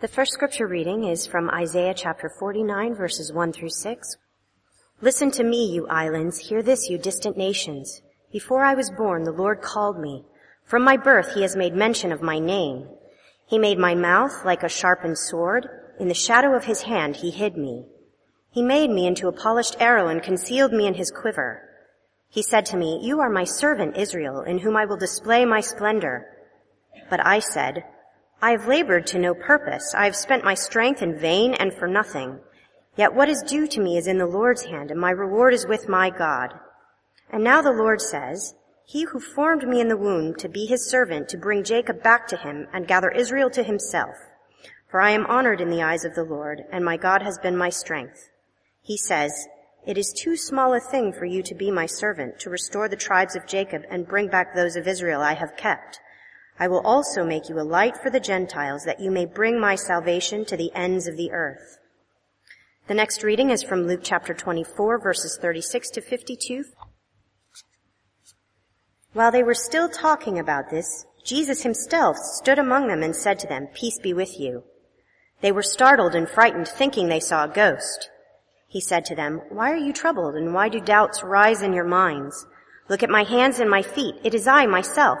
The first scripture reading is from Isaiah chapter 49 verses 1 through 6. Listen to me, you islands. Hear this, you distant nations. Before I was born, the Lord called me. From my birth, he has made mention of my name. He made my mouth like a sharpened sword. In the shadow of his hand, he hid me. He made me into a polished arrow and concealed me in his quiver. He said to me, you are my servant Israel, in whom I will display my splendor. But I said, I have labored to no purpose. I have spent my strength in vain and for nothing. Yet what is due to me is in the Lord's hand, and my reward is with my God. And now the Lord says, He who formed me in the womb to be his servant, to bring Jacob back to him and gather Israel to himself. For I am honored in the eyes of the Lord, and my God has been my strength. He says, It is too small a thing for you to be my servant, to restore the tribes of Jacob and bring back those of Israel I have kept. I will also make you a light for the Gentiles that you may bring my salvation to the ends of the earth. The next reading is from Luke chapter 24 verses 36 to 52. While they were still talking about this, Jesus himself stood among them and said to them, peace be with you. They were startled and frightened thinking they saw a ghost. He said to them, why are you troubled and why do doubts rise in your minds? Look at my hands and my feet. It is I myself.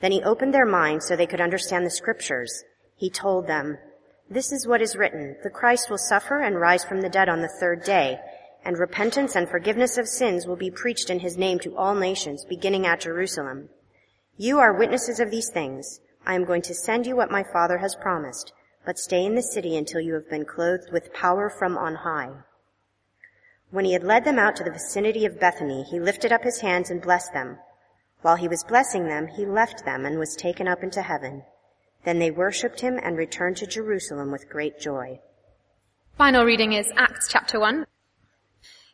Then he opened their minds so they could understand the scriptures. He told them, this is what is written. The Christ will suffer and rise from the dead on the third day, and repentance and forgiveness of sins will be preached in his name to all nations, beginning at Jerusalem. You are witnesses of these things. I am going to send you what my Father has promised, but stay in the city until you have been clothed with power from on high. When he had led them out to the vicinity of Bethany, he lifted up his hands and blessed them. While he was blessing them, he left them and was taken up into heaven. Then they worshipped him and returned to Jerusalem with great joy. Final reading is Acts chapter 1.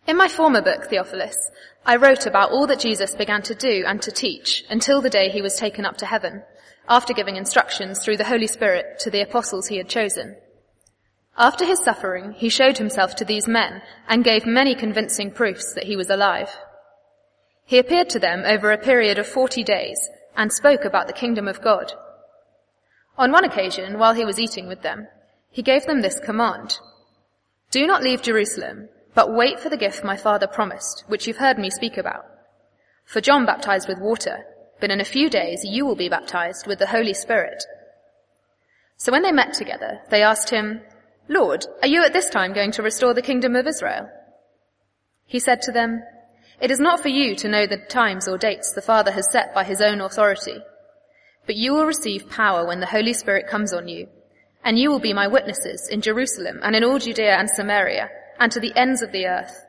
In my former book, Theophilus, I wrote about all that Jesus began to do and to teach until the day he was taken up to heaven, after giving instructions through the Holy Spirit to the apostles he had chosen. After his suffering, he showed himself to these men and gave many convincing proofs that he was alive. He appeared to them over a period of forty days and spoke about the kingdom of God. On one occasion, while he was eating with them, he gave them this command. Do not leave Jerusalem, but wait for the gift my father promised, which you've heard me speak about. For John baptized with water, but in a few days you will be baptized with the Holy Spirit. So when they met together, they asked him, Lord, are you at this time going to restore the kingdom of Israel? He said to them, it is not for you to know the times or dates the Father has set by his own authority. But you will receive power when the Holy Spirit comes on you, and you will be my witnesses in Jerusalem and in all Judea and Samaria and to the ends of the earth.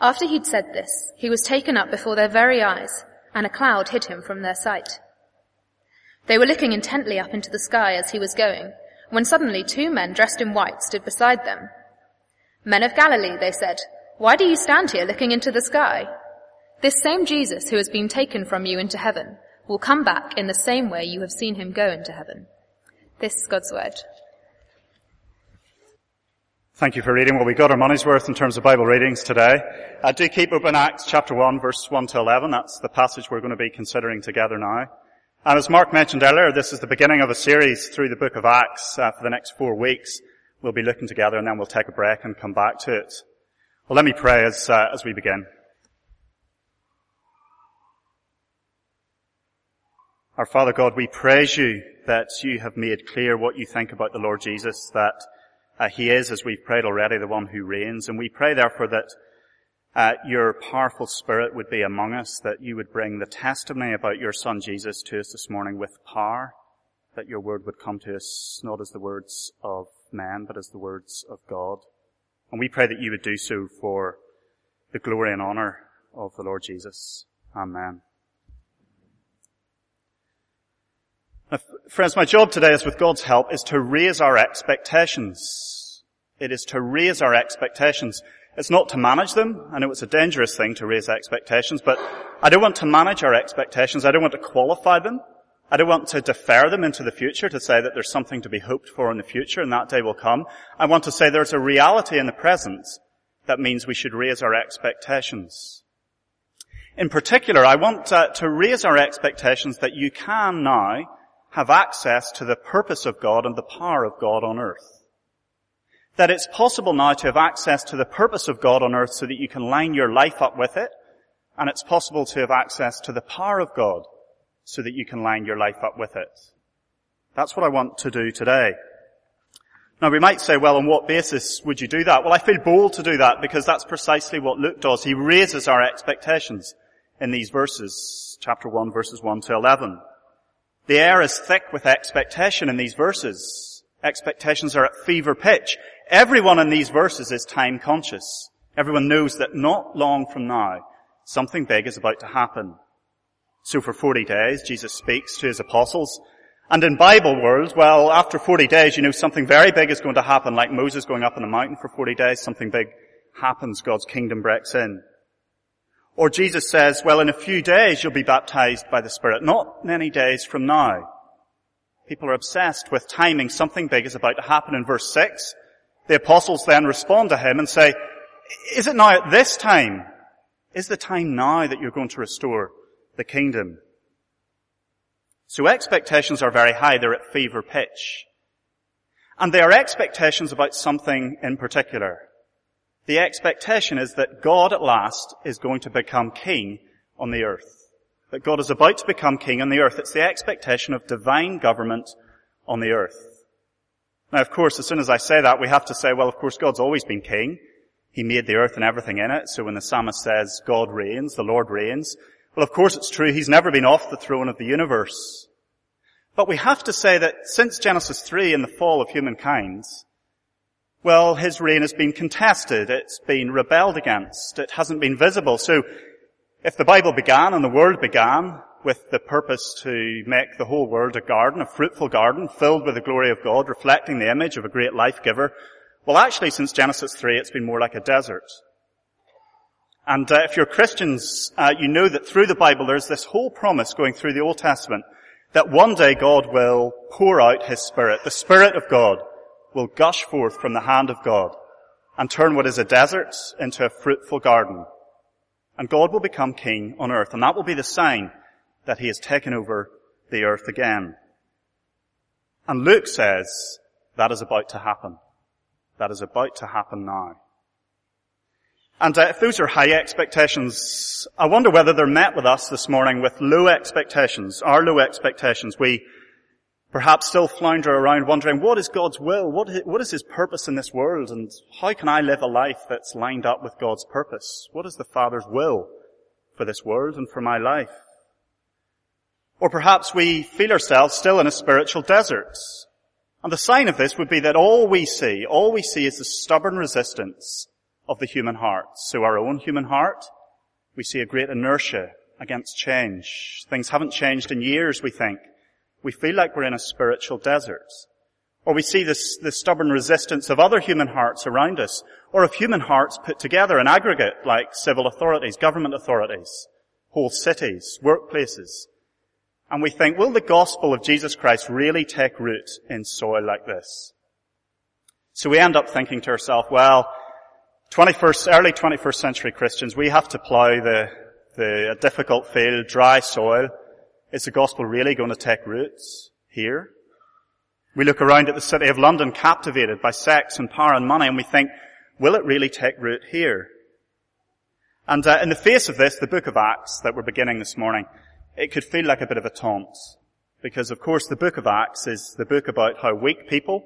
After he'd said this, he was taken up before their very eyes, and a cloud hid him from their sight. They were looking intently up into the sky as he was going, when suddenly two men dressed in white stood beside them. Men of Galilee, they said, why do you stand here looking into the sky? This same Jesus who has been taken from you into heaven will come back in the same way you have seen him go into heaven. This is God's word. Thank you for reading. Well, we got our money's worth in terms of Bible readings today. Uh, do keep open Acts chapter 1 verse 1 to 11. That's the passage we're going to be considering together now. And as Mark mentioned earlier, this is the beginning of a series through the book of Acts uh, for the next four weeks. We'll be looking together and then we'll take a break and come back to it. Well, let me pray as, uh, as we begin. Our Father God, we praise you that you have made clear what you think about the Lord Jesus, that uh, he is, as we've prayed already, the one who reigns. And we pray therefore that uh, your powerful spirit would be among us, that you would bring the testimony about your son Jesus to us this morning with power, that your word would come to us not as the words of man, but as the words of God. And we pray that you would do so for the glory and honor of the Lord Jesus. Amen. Now, friends, my job today is with God's help is to raise our expectations It is to raise our expectations. It's not to manage them. I know it's a dangerous thing to raise expectations, but I don't want to manage our expectations. I don't want to qualify them. I don't want to defer them into the future to say that there's something to be hoped for in the future and that day will come. I want to say there's a reality in the present that means we should raise our expectations. In particular, I want uh, to raise our expectations that you can now have access to the purpose of God and the power of God on earth. That it's possible now to have access to the purpose of God on earth so that you can line your life up with it, and it's possible to have access to the power of God so that you can line your life up with it. That's what I want to do today. Now we might say, well, on what basis would you do that? Well, I feel bold to do that because that's precisely what Luke does. He raises our expectations in these verses, chapter 1 verses 1 to 11. The air is thick with expectation in these verses. Expectations are at fever pitch. Everyone in these verses is time conscious. Everyone knows that not long from now, something big is about to happen. So for 40 days, Jesus speaks to his apostles. And in Bible world, well, after 40 days, you know something very big is going to happen, like Moses going up on a mountain for 40 days, something big happens, God's kingdom breaks in. Or Jesus says, well, in a few days you'll be baptized by the Spirit, not many days from now. People are obsessed with timing. Something big is about to happen in verse 6. The apostles then respond to him and say, is it now at this time? Is the time now that you're going to restore the kingdom? So expectations are very high. They're at fever pitch. And they are expectations about something in particular. The expectation is that God at last is going to become king on the earth. That God is about to become king on the earth. It's the expectation of divine government on the earth. Now of course, as soon as I say that, we have to say, well of course God's always been king. He made the earth and everything in it. So when the psalmist says God reigns, the Lord reigns, well of course it's true, He's never been off the throne of the universe. But we have to say that since Genesis 3 and the fall of humankind, well, his reign has been contested. It's been rebelled against. It hasn't been visible. So if the Bible began and the world began with the purpose to make the whole world a garden, a fruitful garden filled with the glory of God, reflecting the image of a great life giver, well actually since Genesis 3 it's been more like a desert. And uh, if you're Christians, uh, you know that through the Bible there's this whole promise going through the Old Testament that one day God will pour out His Spirit, the Spirit of God, will gush forth from the hand of God and turn what is a desert into a fruitful garden. And God will become king on earth. And that will be the sign that he has taken over the earth again. And Luke says that is about to happen. That is about to happen now. And uh, if those are high expectations, I wonder whether they're met with us this morning with low expectations, our low expectations. We perhaps still flounder around wondering what is God's will? What is, what is His purpose in this world? And how can I live a life that's lined up with God's purpose? What is the Father's will for this world and for my life? Or perhaps we feel ourselves still in a spiritual desert. And the sign of this would be that all we see, all we see is the stubborn resistance of the human heart. So our own human heart, we see a great inertia against change. Things haven't changed in years, we think. We feel like we're in a spiritual desert. Or we see this, the stubborn resistance of other human hearts around us, or of human hearts put together in aggregate, like civil authorities, government authorities, whole cities, workplaces. And we think, will the gospel of Jesus Christ really take root in soil like this? So we end up thinking to ourselves, well, 21st, early 21st century Christians, we have to plow the, the difficult field, dry soil, is the gospel really going to take roots here? We look around at the city of London captivated by sex and power and money and we think, will it really take root here? And uh, in the face of this, the book of Acts that we're beginning this morning, it could feel like a bit of a taunt. Because of course the book of Acts is the book about how weak people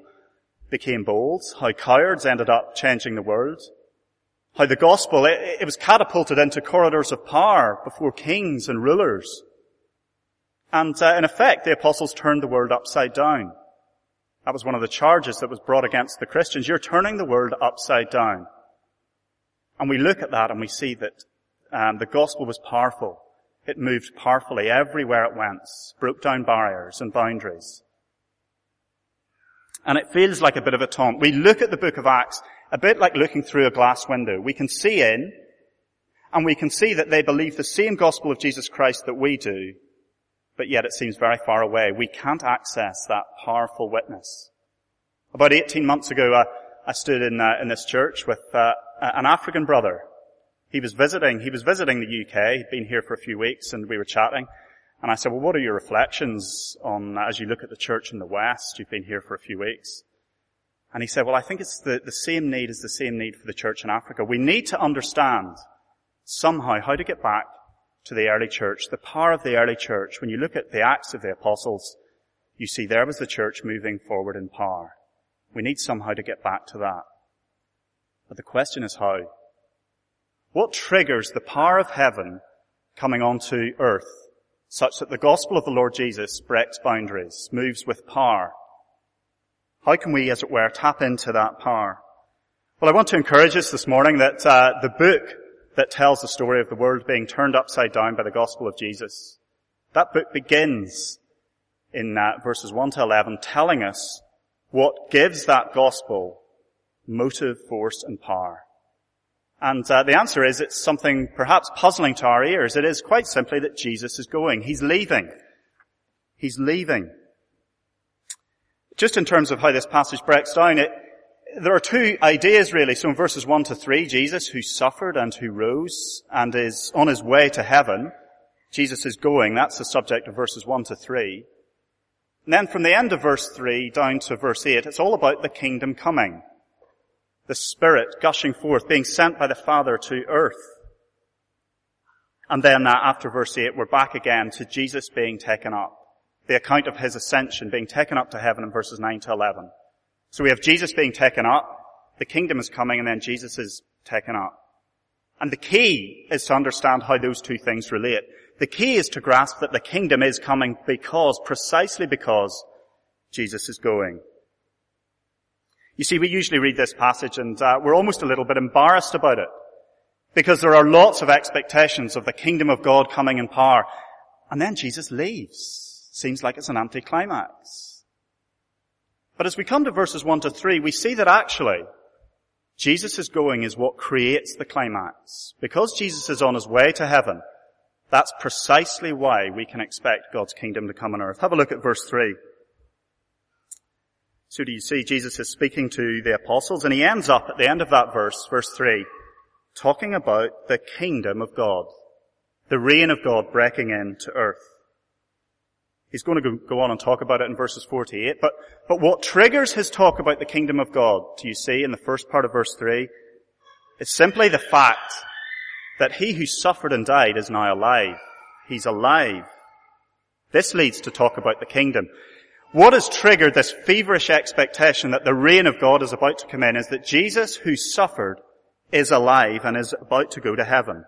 became bold, how cowards ended up changing the world, how the gospel, it, it was catapulted into corridors of power before kings and rulers. And uh, in effect, the apostles turned the world upside down. That was one of the charges that was brought against the Christians. You're turning the world upside down. And we look at that and we see that um, the gospel was powerful. It moved powerfully everywhere it went, broke down barriers and boundaries. And it feels like a bit of a taunt. We look at the book of Acts a bit like looking through a glass window. We can see in, and we can see that they believe the same gospel of Jesus Christ that we do, but yet it seems very far away. We can't access that powerful witness. About 18 months ago, uh, I stood in, uh, in this church with uh, an African brother. He was visiting, he was visiting the UK. He'd been here for a few weeks and we were chatting. And I said, well, what are your reflections on, as you look at the church in the West? You've been here for a few weeks. And he said, well, I think it's the, the same need as the same need for the church in Africa. We need to understand somehow how to get back to the early church, the power of the early church. When you look at the Acts of the Apostles, you see there was the church moving forward in power. We need somehow to get back to that. But the question is how? What triggers the power of heaven coming onto earth such that the gospel of the Lord Jesus breaks boundaries, moves with power? How can we, as it were, tap into that power? Well, I want to encourage us this morning that uh, the book that tells the story of the world being turned upside down by the gospel of Jesus, that book begins in uh, verses 1 to 11 telling us what gives that gospel motive, force, and power. And uh, the answer is it's something perhaps puzzling to our ears. It is quite simply that Jesus is going. He's leaving. He's leaving. Just in terms of how this passage breaks down, it, there are two ideas really. So in verses 1 to 3, Jesus who suffered and who rose and is on his way to heaven. Jesus is going. That's the subject of verses 1 to 3. And then from the end of verse 3 down to verse 8, it's all about the kingdom coming. The Spirit gushing forth, being sent by the Father to earth. And then uh, after verse 8, we're back again to Jesus being taken up the account of his ascension being taken up to heaven in verses 9 to 11. So we have Jesus being taken up, the kingdom is coming, and then Jesus is taken up. And the key is to understand how those two things relate. The key is to grasp that the kingdom is coming because, precisely because, Jesus is going. You see, we usually read this passage and uh, we're almost a little bit embarrassed about it. Because there are lots of expectations of the kingdom of God coming in power. And then Jesus leaves. Seems like it's an anticlimax. But as we come to verses 1 to 3, we see that actually, Jesus' is going is what creates the climax. Because Jesus is on his way to heaven, that's precisely why we can expect God's kingdom to come on earth. Have a look at verse 3. So do you see Jesus is speaking to the apostles and he ends up at the end of that verse, verse 3, talking about the kingdom of God, the reign of God breaking into earth. He's going to go on and talk about it in verses 48. But, but what triggers his talk about the kingdom of God, do you see in the first part of verse 3? It's simply the fact that he who suffered and died is now alive. He's alive. This leads to talk about the kingdom. What has triggered this feverish expectation that the reign of God is about to come in is that Jesus who suffered is alive and is about to go to heaven.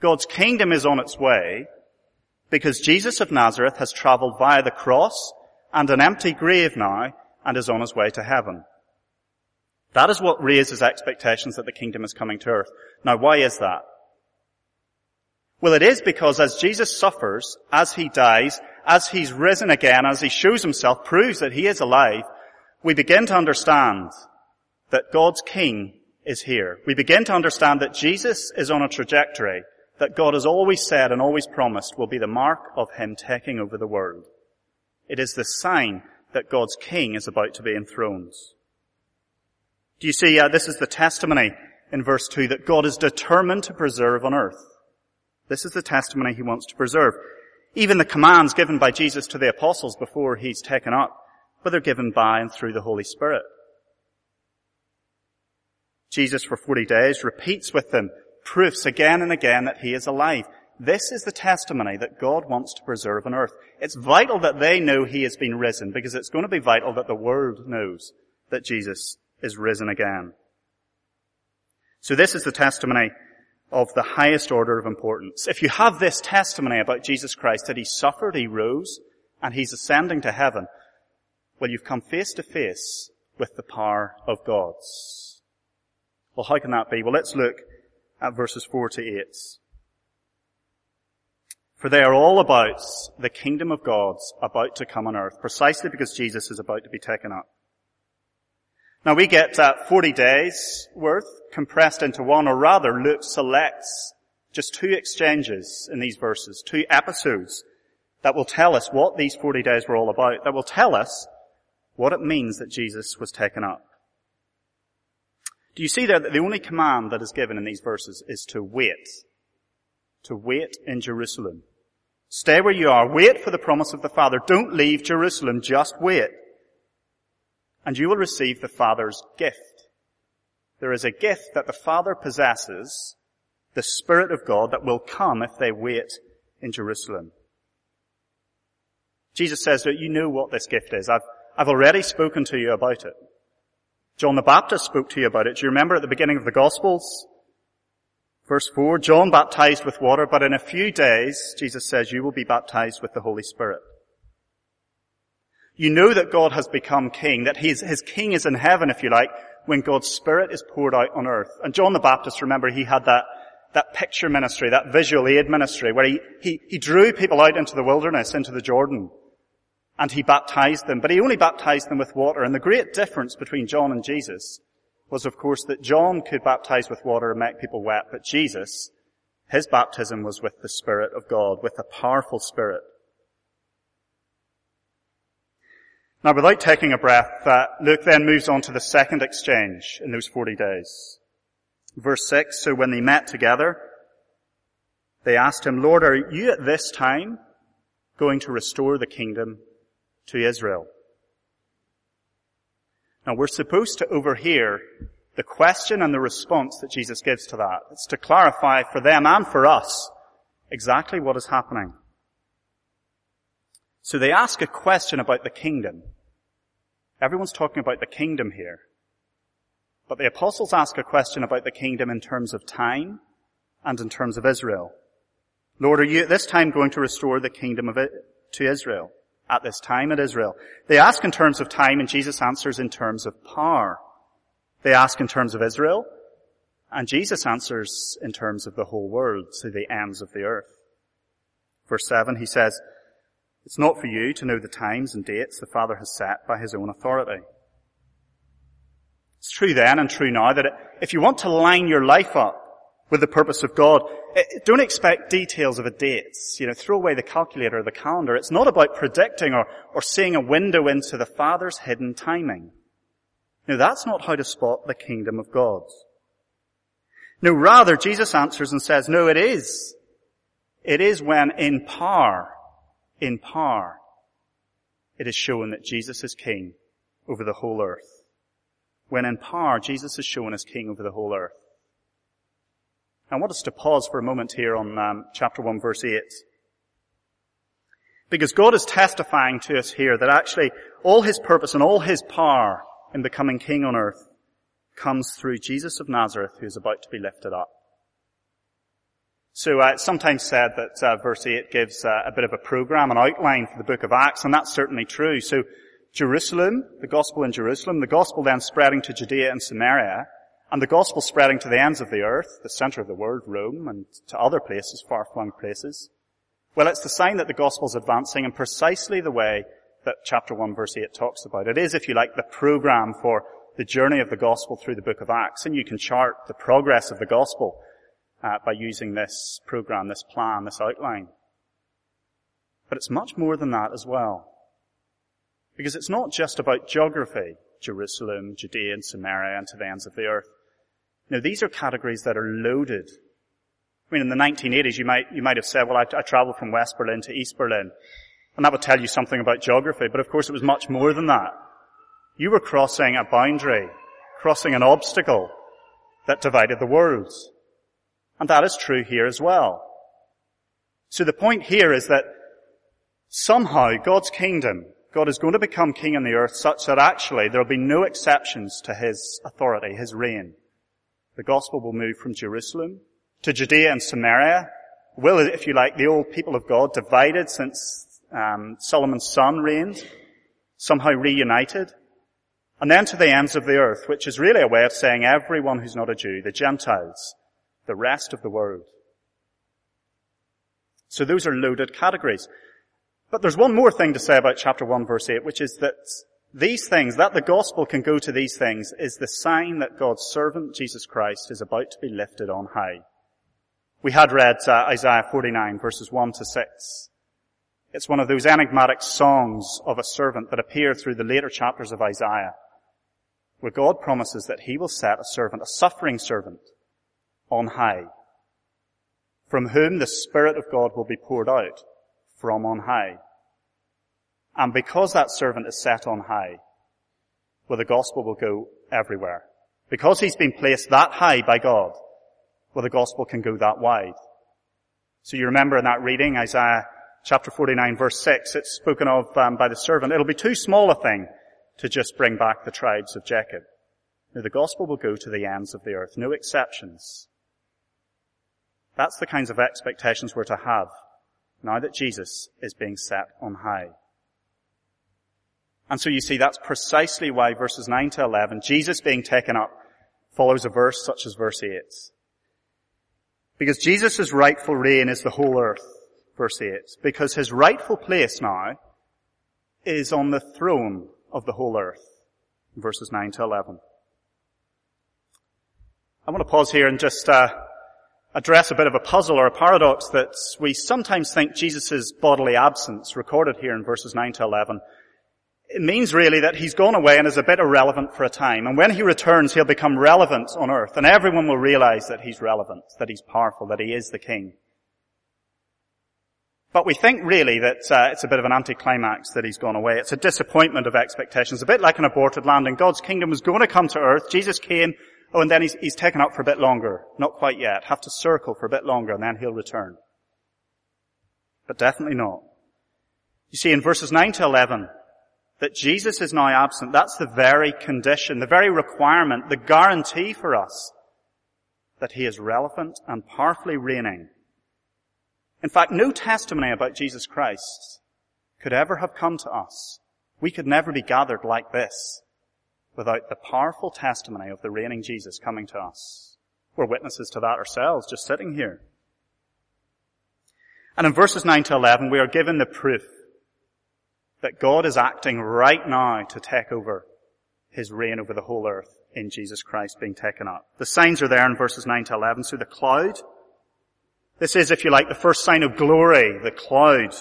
God's kingdom is on its way, because Jesus of Nazareth has traveled via the cross and an empty grave now and is on his way to heaven. That is what raises expectations that the kingdom is coming to earth. Now why is that? Well it is because as Jesus suffers, as he dies, as he's risen again, as he shows himself, proves that he is alive, we begin to understand that God's king is here. We begin to understand that Jesus is on a trajectory that God has always said and always promised will be the mark of Him taking over the world. It is the sign that God's King is about to be enthroned. Do you see, uh, this is the testimony in verse 2 that God is determined to preserve on earth. This is the testimony He wants to preserve. Even the commands given by Jesus to the apostles before He's taken up, but they're given by and through the Holy Spirit. Jesus for 40 days repeats with them proofs again and again that he is alive. This is the testimony that God wants to preserve on earth. It's vital that they know he has been risen because it's going to be vital that the world knows that Jesus is risen again. So this is the testimony of the highest order of importance. If you have this testimony about Jesus Christ that he suffered, he rose, and he's ascending to heaven, well, you've come face to face with the power of God's. Well, how can that be? Well, let's look at verses 4 to 8. For they are all about the kingdom of God's about to come on earth, precisely because Jesus is about to be taken up. Now we get uh, 40 days worth compressed into one, or rather Luke selects just two exchanges in these verses, two episodes that will tell us what these 40 days were all about, that will tell us what it means that Jesus was taken up. Do you see there that the only command that is given in these verses is to wait? To wait in Jerusalem. Stay where you are. Wait for the promise of the Father. Don't leave Jerusalem. Just wait. And you will receive the Father's gift. There is a gift that the Father possesses, the Spirit of God, that will come if they wait in Jerusalem. Jesus says that you know what this gift is. I've, I've already spoken to you about it. John the Baptist spoke to you about it. Do you remember at the beginning of the Gospels? Verse 4, John baptized with water, but in a few days, Jesus says, you will be baptized with the Holy Spirit. You know that God has become king, that his, his king is in heaven, if you like, when God's Spirit is poured out on earth. And John the Baptist, remember, he had that, that picture ministry, that visual aid ministry, where he, he, he drew people out into the wilderness, into the Jordan, and he baptized them, but he only baptized them with water. And the great difference between John and Jesus was, of course, that John could baptize with water and make people wet, but Jesus, his baptism was with the Spirit of God, with a powerful Spirit. Now, without taking a breath, uh, Luke then moves on to the second exchange in those 40 days. Verse 6, so when they met together, they asked him, Lord, are you at this time going to restore the kingdom to Israel. Now we're supposed to overhear the question and the response that Jesus gives to that. It's to clarify for them and for us exactly what is happening. So they ask a question about the kingdom. Everyone's talking about the kingdom here. But the apostles ask a question about the kingdom in terms of time and in terms of Israel. Lord, are you at this time going to restore the kingdom of it to Israel? At this time in Israel. They ask in terms of time and Jesus answers in terms of power. They ask in terms of Israel and Jesus answers in terms of the whole world to the ends of the earth. Verse 7, he says, It's not for you to know the times and dates the Father has set by his own authority. It's true then and true now that if you want to line your life up with the purpose of God. Eh, don't expect details of a date. You know, throw away the calculator or the calendar. It's not about predicting or, or seeing a window into the Father's hidden timing. No, that's not how to spot the kingdom of God. No, rather, Jesus answers and says, no, it is. It is when in power, in power, it is shown that Jesus is king over the whole earth. When in power, Jesus is shown as king over the whole earth. I want us to pause for a moment here on um, chapter 1 verse 8. Because God is testifying to us here that actually all His purpose and all His power in becoming King on earth comes through Jesus of Nazareth who is about to be lifted up. So uh, it's sometimes said that uh, verse 8 gives uh, a bit of a program, an outline for the book of Acts, and that's certainly true. So Jerusalem, the gospel in Jerusalem, the gospel then spreading to Judea and Samaria, and the gospel spreading to the ends of the earth, the center of the world, Rome, and to other places, far-flung places. Well, it's the sign that the gospel is advancing in precisely the way that chapter 1 verse 8 talks about. It is, if you like, the program for the journey of the gospel through the book of Acts, and you can chart the progress of the gospel uh, by using this program, this plan, this outline. But it's much more than that as well. Because it's not just about geography, Jerusalem, Judea and Samaria and to the ends of the earth. Now these are categories that are loaded. I mean, in the 1980s, you might, you might have said, well, I, I traveled from West Berlin to East Berlin. And that would tell you something about geography, but of course it was much more than that. You were crossing a boundary, crossing an obstacle that divided the worlds. And that is true here as well. So the point here is that somehow God's kingdom, God is going to become king on the earth such that actually there will be no exceptions to his authority, his reign. The gospel will move from Jerusalem to Judea and Samaria. Will, if you like, the old people of God divided since um, Solomon's son reigned, somehow reunited. And then to the ends of the earth, which is really a way of saying everyone who's not a Jew, the Gentiles, the rest of the world. So those are loaded categories. But there's one more thing to say about chapter 1 verse 8, which is that these things, that the gospel can go to these things, is the sign that God's servant, Jesus Christ, is about to be lifted on high. We had read uh, Isaiah 49 verses 1 to 6. It's one of those enigmatic songs of a servant that appear through the later chapters of Isaiah, where God promises that he will set a servant, a suffering servant, on high, from whom the Spirit of God will be poured out from on high. And because that servant is set on high, well, the gospel will go everywhere. Because he's been placed that high by God, well, the gospel can go that wide. So you remember in that reading, Isaiah chapter 49 verse 6, it's spoken of um, by the servant. It'll be too small a thing to just bring back the tribes of Jacob. Now, the gospel will go to the ends of the earth, no exceptions. That's the kinds of expectations we're to have now that Jesus is being set on high. And so you see that's precisely why verses 9 to 11, Jesus being taken up, follows a verse such as verse 8. Because Jesus' rightful reign is the whole earth, verse 8. Because his rightful place now is on the throne of the whole earth, verses 9 to 11. I want to pause here and just uh, address a bit of a puzzle or a paradox that we sometimes think Jesus' bodily absence, recorded here in verses 9 to 11, it means really that he's gone away and is a bit irrelevant for a time. And when he returns, he'll become relevant on earth. And everyone will realize that he's relevant, that he's powerful, that he is the king. But we think really that uh, it's a bit of an anticlimax that he's gone away. It's a disappointment of expectations, a bit like an aborted landing. God's kingdom was going to come to earth. Jesus came, oh, and then he's, he's taken up for a bit longer. Not quite yet. Have to circle for a bit longer, and then he'll return. But definitely not. You see, in verses 9 to 11, that Jesus is now absent, that's the very condition, the very requirement, the guarantee for us that he is relevant and powerfully reigning. In fact, no testimony about Jesus Christ could ever have come to us. We could never be gathered like this without the powerful testimony of the reigning Jesus coming to us. We're witnesses to that ourselves, just sitting here. And in verses 9 to 11, we are given the proof that God is acting right now to take over his reign over the whole earth in Jesus Christ being taken up. The signs are there in verses 9 to 11. So the cloud, this is, if you like, the first sign of glory, the cloud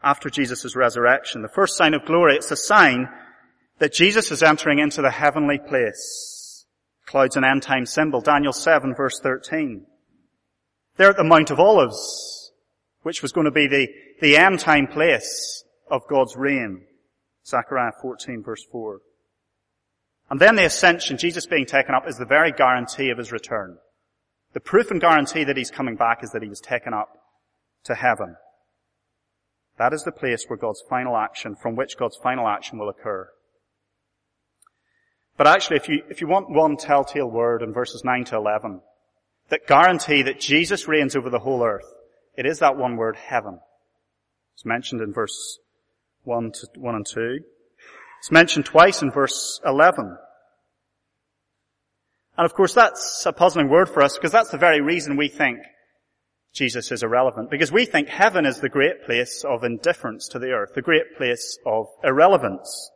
after Jesus' resurrection. The first sign of glory, it's a sign that Jesus is entering into the heavenly place. Cloud's an end time symbol. Daniel 7 verse 13. They're at the Mount of Olives, which was going to be the, the end time place of God's reign. Zechariah 14 verse 4. And then the ascension, Jesus being taken up, is the very guarantee of his return. The proof and guarantee that he's coming back is that he was taken up to heaven. That is the place where God's final action, from which God's final action will occur. But actually, if you, if you want one telltale word in verses 9 to 11, that guarantee that Jesus reigns over the whole earth, it is that one word, heaven. It's mentioned in verse 1 to 1 and 2. It's mentioned twice in verse 11. And of course that's a puzzling word for us because that's the very reason we think Jesus is irrelevant. Because we think heaven is the great place of indifference to the earth, the great place of irrelevance.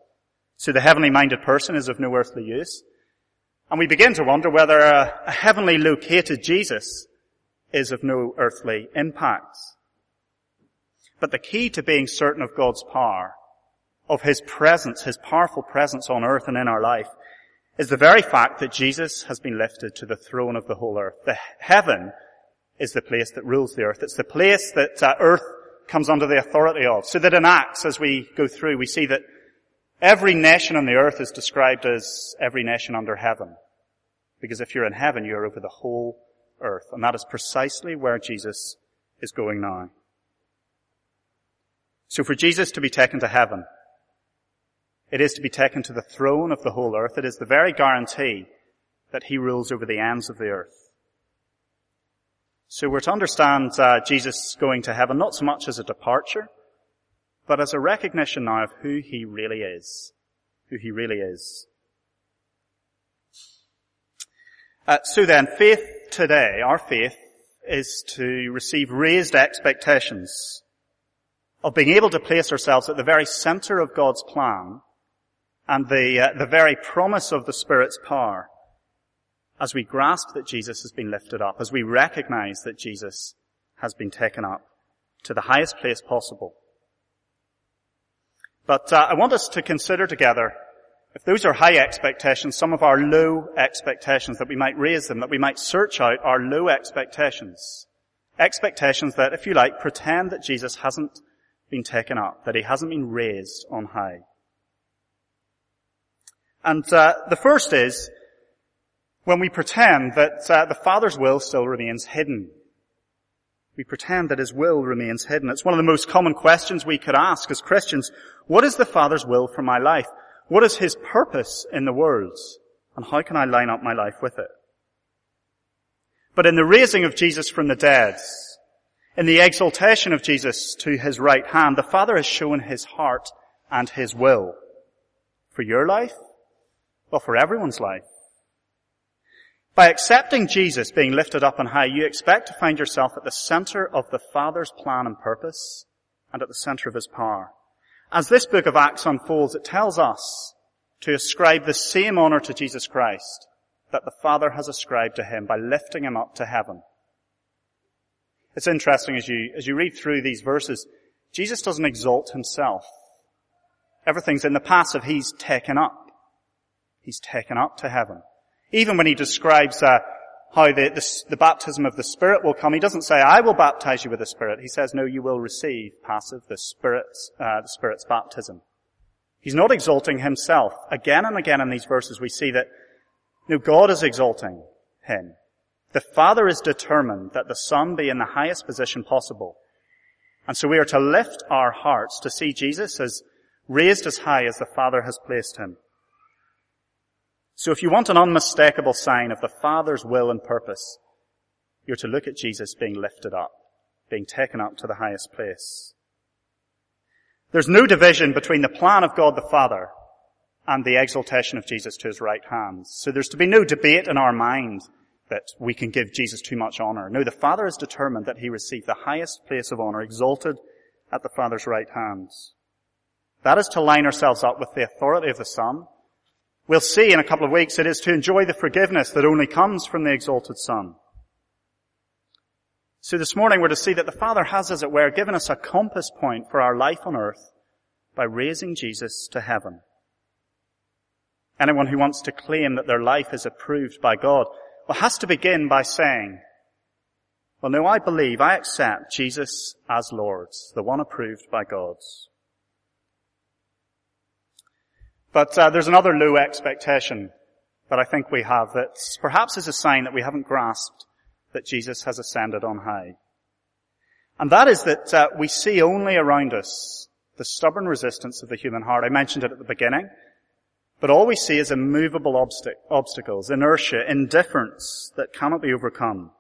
So the heavenly minded person is of no earthly use. And we begin to wonder whether a, a heavenly located Jesus is of no earthly impact. But the key to being certain of God's power, of His presence, His powerful presence on earth and in our life, is the very fact that Jesus has been lifted to the throne of the whole earth. The heaven is the place that rules the earth. It's the place that uh, earth comes under the authority of. So that in Acts, as we go through, we see that every nation on the earth is described as every nation under heaven. Because if you're in heaven, you're over the whole earth. And that is precisely where Jesus is going now. So for Jesus to be taken to heaven, it is to be taken to the throne of the whole earth. It is the very guarantee that he rules over the ends of the earth. So we're to understand uh, Jesus going to heaven not so much as a departure, but as a recognition now of who he really is. Who he really is. Uh, so then, faith today, our faith, is to receive raised expectations of being able to place ourselves at the very center of God's plan and the, uh, the very promise of the Spirit's power as we grasp that Jesus has been lifted up, as we recognize that Jesus has been taken up to the highest place possible. But uh, I want us to consider together, if those are high expectations, some of our low expectations, that we might raise them, that we might search out our low expectations. Expectations that, if you like, pretend that Jesus hasn't been taken up, that he hasn't been raised on high. And uh, the first is when we pretend that uh, the Father's will still remains hidden. We pretend that His will remains hidden. It's one of the most common questions we could ask as Christians. What is the Father's will for my life? What is His purpose in the world? And how can I line up my life with it? But in the raising of Jesus from the dead, in the exaltation of Jesus to His right hand, the Father has shown His heart and His will. For your life? Well, for everyone's life. By accepting Jesus being lifted up on high, you expect to find yourself at the center of the Father's plan and purpose and at the center of His power. As this book of Acts unfolds, it tells us to ascribe the same honor to Jesus Christ that the Father has ascribed to Him by lifting Him up to heaven. It's interesting as you, as you read through these verses, Jesus doesn't exalt Himself. Everything's in the passive. He's taken up. He's taken up to heaven. Even when he describes uh, how the, the, the, baptism of the Spirit will come, he doesn't say, I will baptize you with the Spirit. He says, no, you will receive, passive, the Spirit's, uh, the Spirit's baptism. He's not exalting himself. Again and again in these verses we see that, no, God is exalting him. The Father is determined that the Son be in the highest position possible. And so we are to lift our hearts to see Jesus as raised as high as the Father has placed him. So if you want an unmistakable sign of the Father's will and purpose, you're to look at Jesus being lifted up, being taken up to the highest place. There's no division between the plan of God the Father and the exaltation of Jesus to his right hand. So there's to be no debate in our mind that we can give Jesus too much honor. No, the Father is determined that he receive the highest place of honor, exalted at the Father's right hand. That is to line ourselves up with the authority of the Son We'll see in a couple of weeks it is to enjoy the forgiveness that only comes from the exalted Son. So this morning we're to see that the Father has, as it were, given us a compass point for our life on earth by raising Jesus to heaven. Anyone who wants to claim that their life is approved by God well, has to begin by saying, well, no, I believe, I accept Jesus as Lord, the one approved by God. But uh, there's another low expectation that I think we have that perhaps is a sign that we haven't grasped that Jesus has ascended on high. And that is that uh, we see only around us the stubborn resistance of the human heart. I mentioned it at the beginning. But all we see is immovable obst- obstacles, inertia, indifference that cannot be overcome.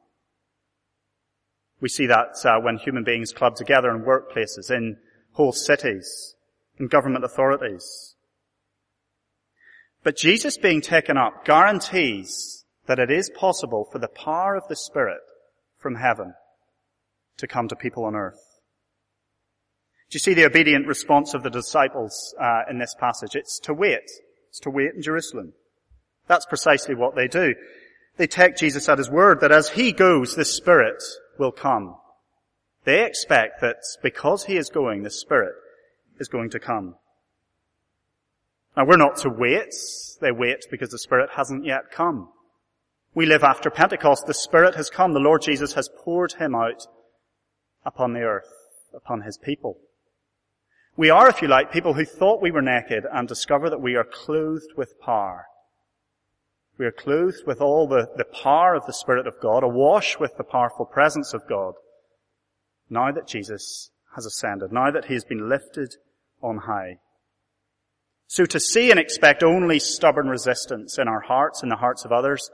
We see that uh, when human beings club together in workplaces, in whole cities, in government authorities. But Jesus being taken up guarantees that it is possible for the power of the Spirit from heaven to come to people on earth. Do you see the obedient response of the disciples uh, in this passage? It's to wait. To wait in Jerusalem. That's precisely what they do. They take Jesus at his word that as he goes, the Spirit will come. They expect that because he is going, the Spirit is going to come. Now we're not to wait. They wait because the Spirit hasn't yet come. We live after Pentecost. The Spirit has come. The Lord Jesus has poured Him out upon the earth, upon His people. We are, if you like, people who thought we were naked and discover that we are clothed with power. We are clothed with all the, the power of the Spirit of God, awash with the powerful presence of God. Now that Jesus has ascended, now that He has been lifted on high. So to see and expect only stubborn resistance in our hearts, in the hearts of others,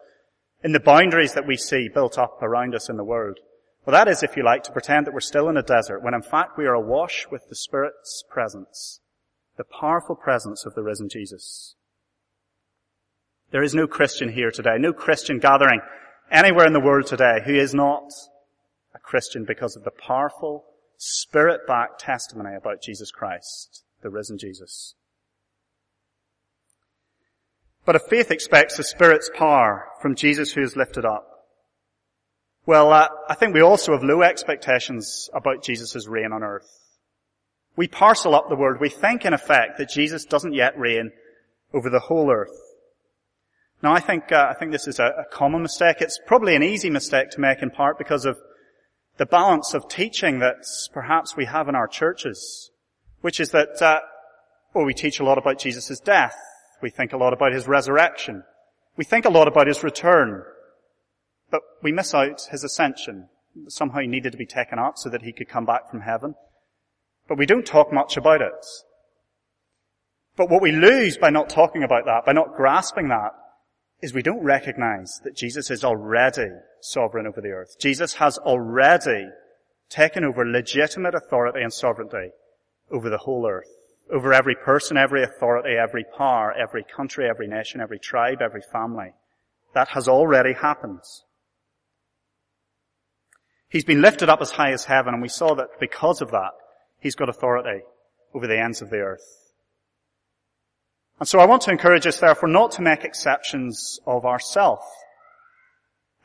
in the boundaries that we see built up around us in the world, well that is, if you like, to pretend that we're still in a desert, when in fact we are awash with the Spirit's presence, the powerful presence of the risen Jesus. There is no Christian here today, no Christian gathering anywhere in the world today who is not a Christian because of the powerful, Spirit-backed testimony about Jesus Christ, the risen Jesus. But if faith expects the Spirit's power from Jesus who is lifted up, well, uh, I think we also have low expectations about Jesus' reign on earth. We parcel up the word. We think in effect that Jesus doesn't yet reign over the whole earth. Now I think, uh, I think this is a, a common mistake. It's probably an easy mistake to make in part because of the balance of teaching that perhaps we have in our churches, which is that, uh, well, we teach a lot about Jesus' death. We think a lot about his resurrection. We think a lot about his return. But we miss out his ascension. Somehow he needed to be taken up so that he could come back from heaven. But we don't talk much about it. But what we lose by not talking about that, by not grasping that, is we don't recognize that Jesus is already sovereign over the earth. Jesus has already taken over legitimate authority and sovereignty over the whole earth over every person, every authority, every power, every country, every nation, every tribe, every family. That has already happened. He's been lifted up as high as heaven and we saw that because of that, he's got authority over the ends of the earth. And so I want to encourage us therefore not to make exceptions of ourselves.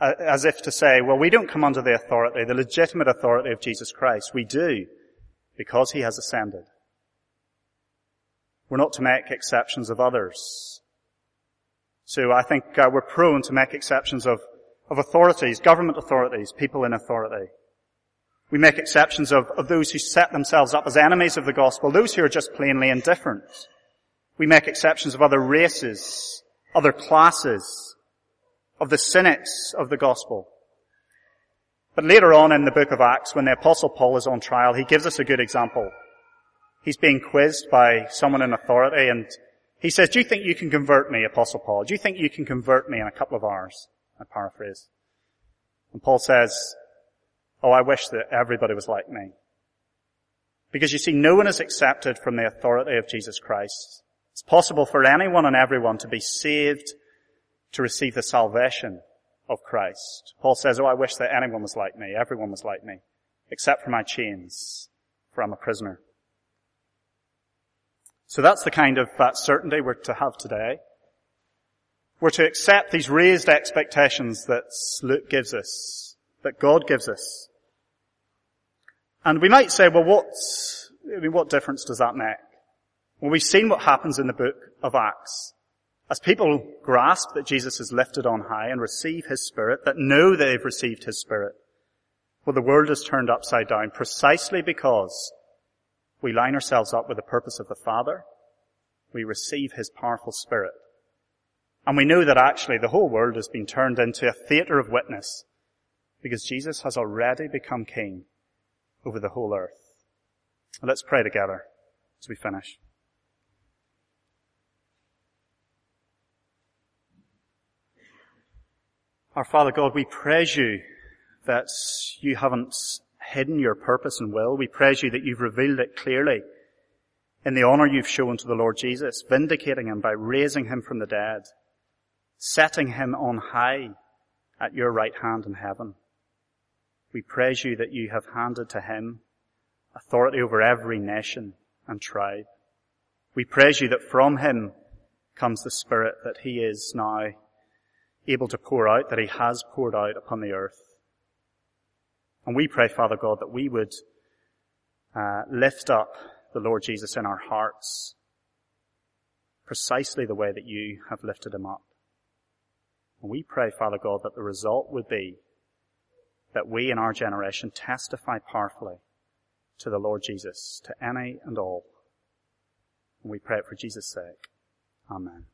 As if to say, well, we don't come under the authority, the legitimate authority of Jesus Christ. We do, because he has ascended. We're not to make exceptions of others. So I think uh, we're prone to make exceptions of, of authorities, government authorities, people in authority. We make exceptions of, of those who set themselves up as enemies of the gospel, those who are just plainly indifferent. We make exceptions of other races, other classes, of the cynics of the gospel. But later on in the book of Acts, when the apostle Paul is on trial, he gives us a good example He's being quizzed by someone in authority and he says, do you think you can convert me, Apostle Paul? Do you think you can convert me in a couple of hours? I paraphrase. And Paul says, oh, I wish that everybody was like me. Because you see, no one is accepted from the authority of Jesus Christ. It's possible for anyone and everyone to be saved, to receive the salvation of Christ. Paul says, oh, I wish that anyone was like me, everyone was like me, except for my chains, for I'm a prisoner. So that's the kind of uh, certainty we're to have today. We're to accept these raised expectations that Luke gives us, that God gives us. And we might say, well, what, I mean, what difference does that make? Well, we've seen what happens in the book of Acts. As people grasp that Jesus is lifted on high and receive His Spirit, that know they've received His Spirit, well, the world is turned upside down precisely because we line ourselves up with the purpose of the Father. We receive His powerful Spirit. And we know that actually the whole world has been turned into a theatre of witness because Jesus has already become King over the whole earth. Let's pray together as we finish. Our Father God, we praise you that you haven't hidden your purpose and will. We praise you that you've revealed it clearly in the honor you've shown to the Lord Jesus, vindicating him by raising him from the dead, setting him on high at your right hand in heaven. We praise you that you have handed to him authority over every nation and tribe. We praise you that from him comes the Spirit that he is now able to pour out, that he has poured out upon the earth. And we pray, Father God, that we would uh, lift up the Lord Jesus in our hearts precisely the way that you have lifted him up. And we pray, Father God, that the result would be that we in our generation testify powerfully to the Lord Jesus, to any and all. And we pray it for Jesus' sake. Amen.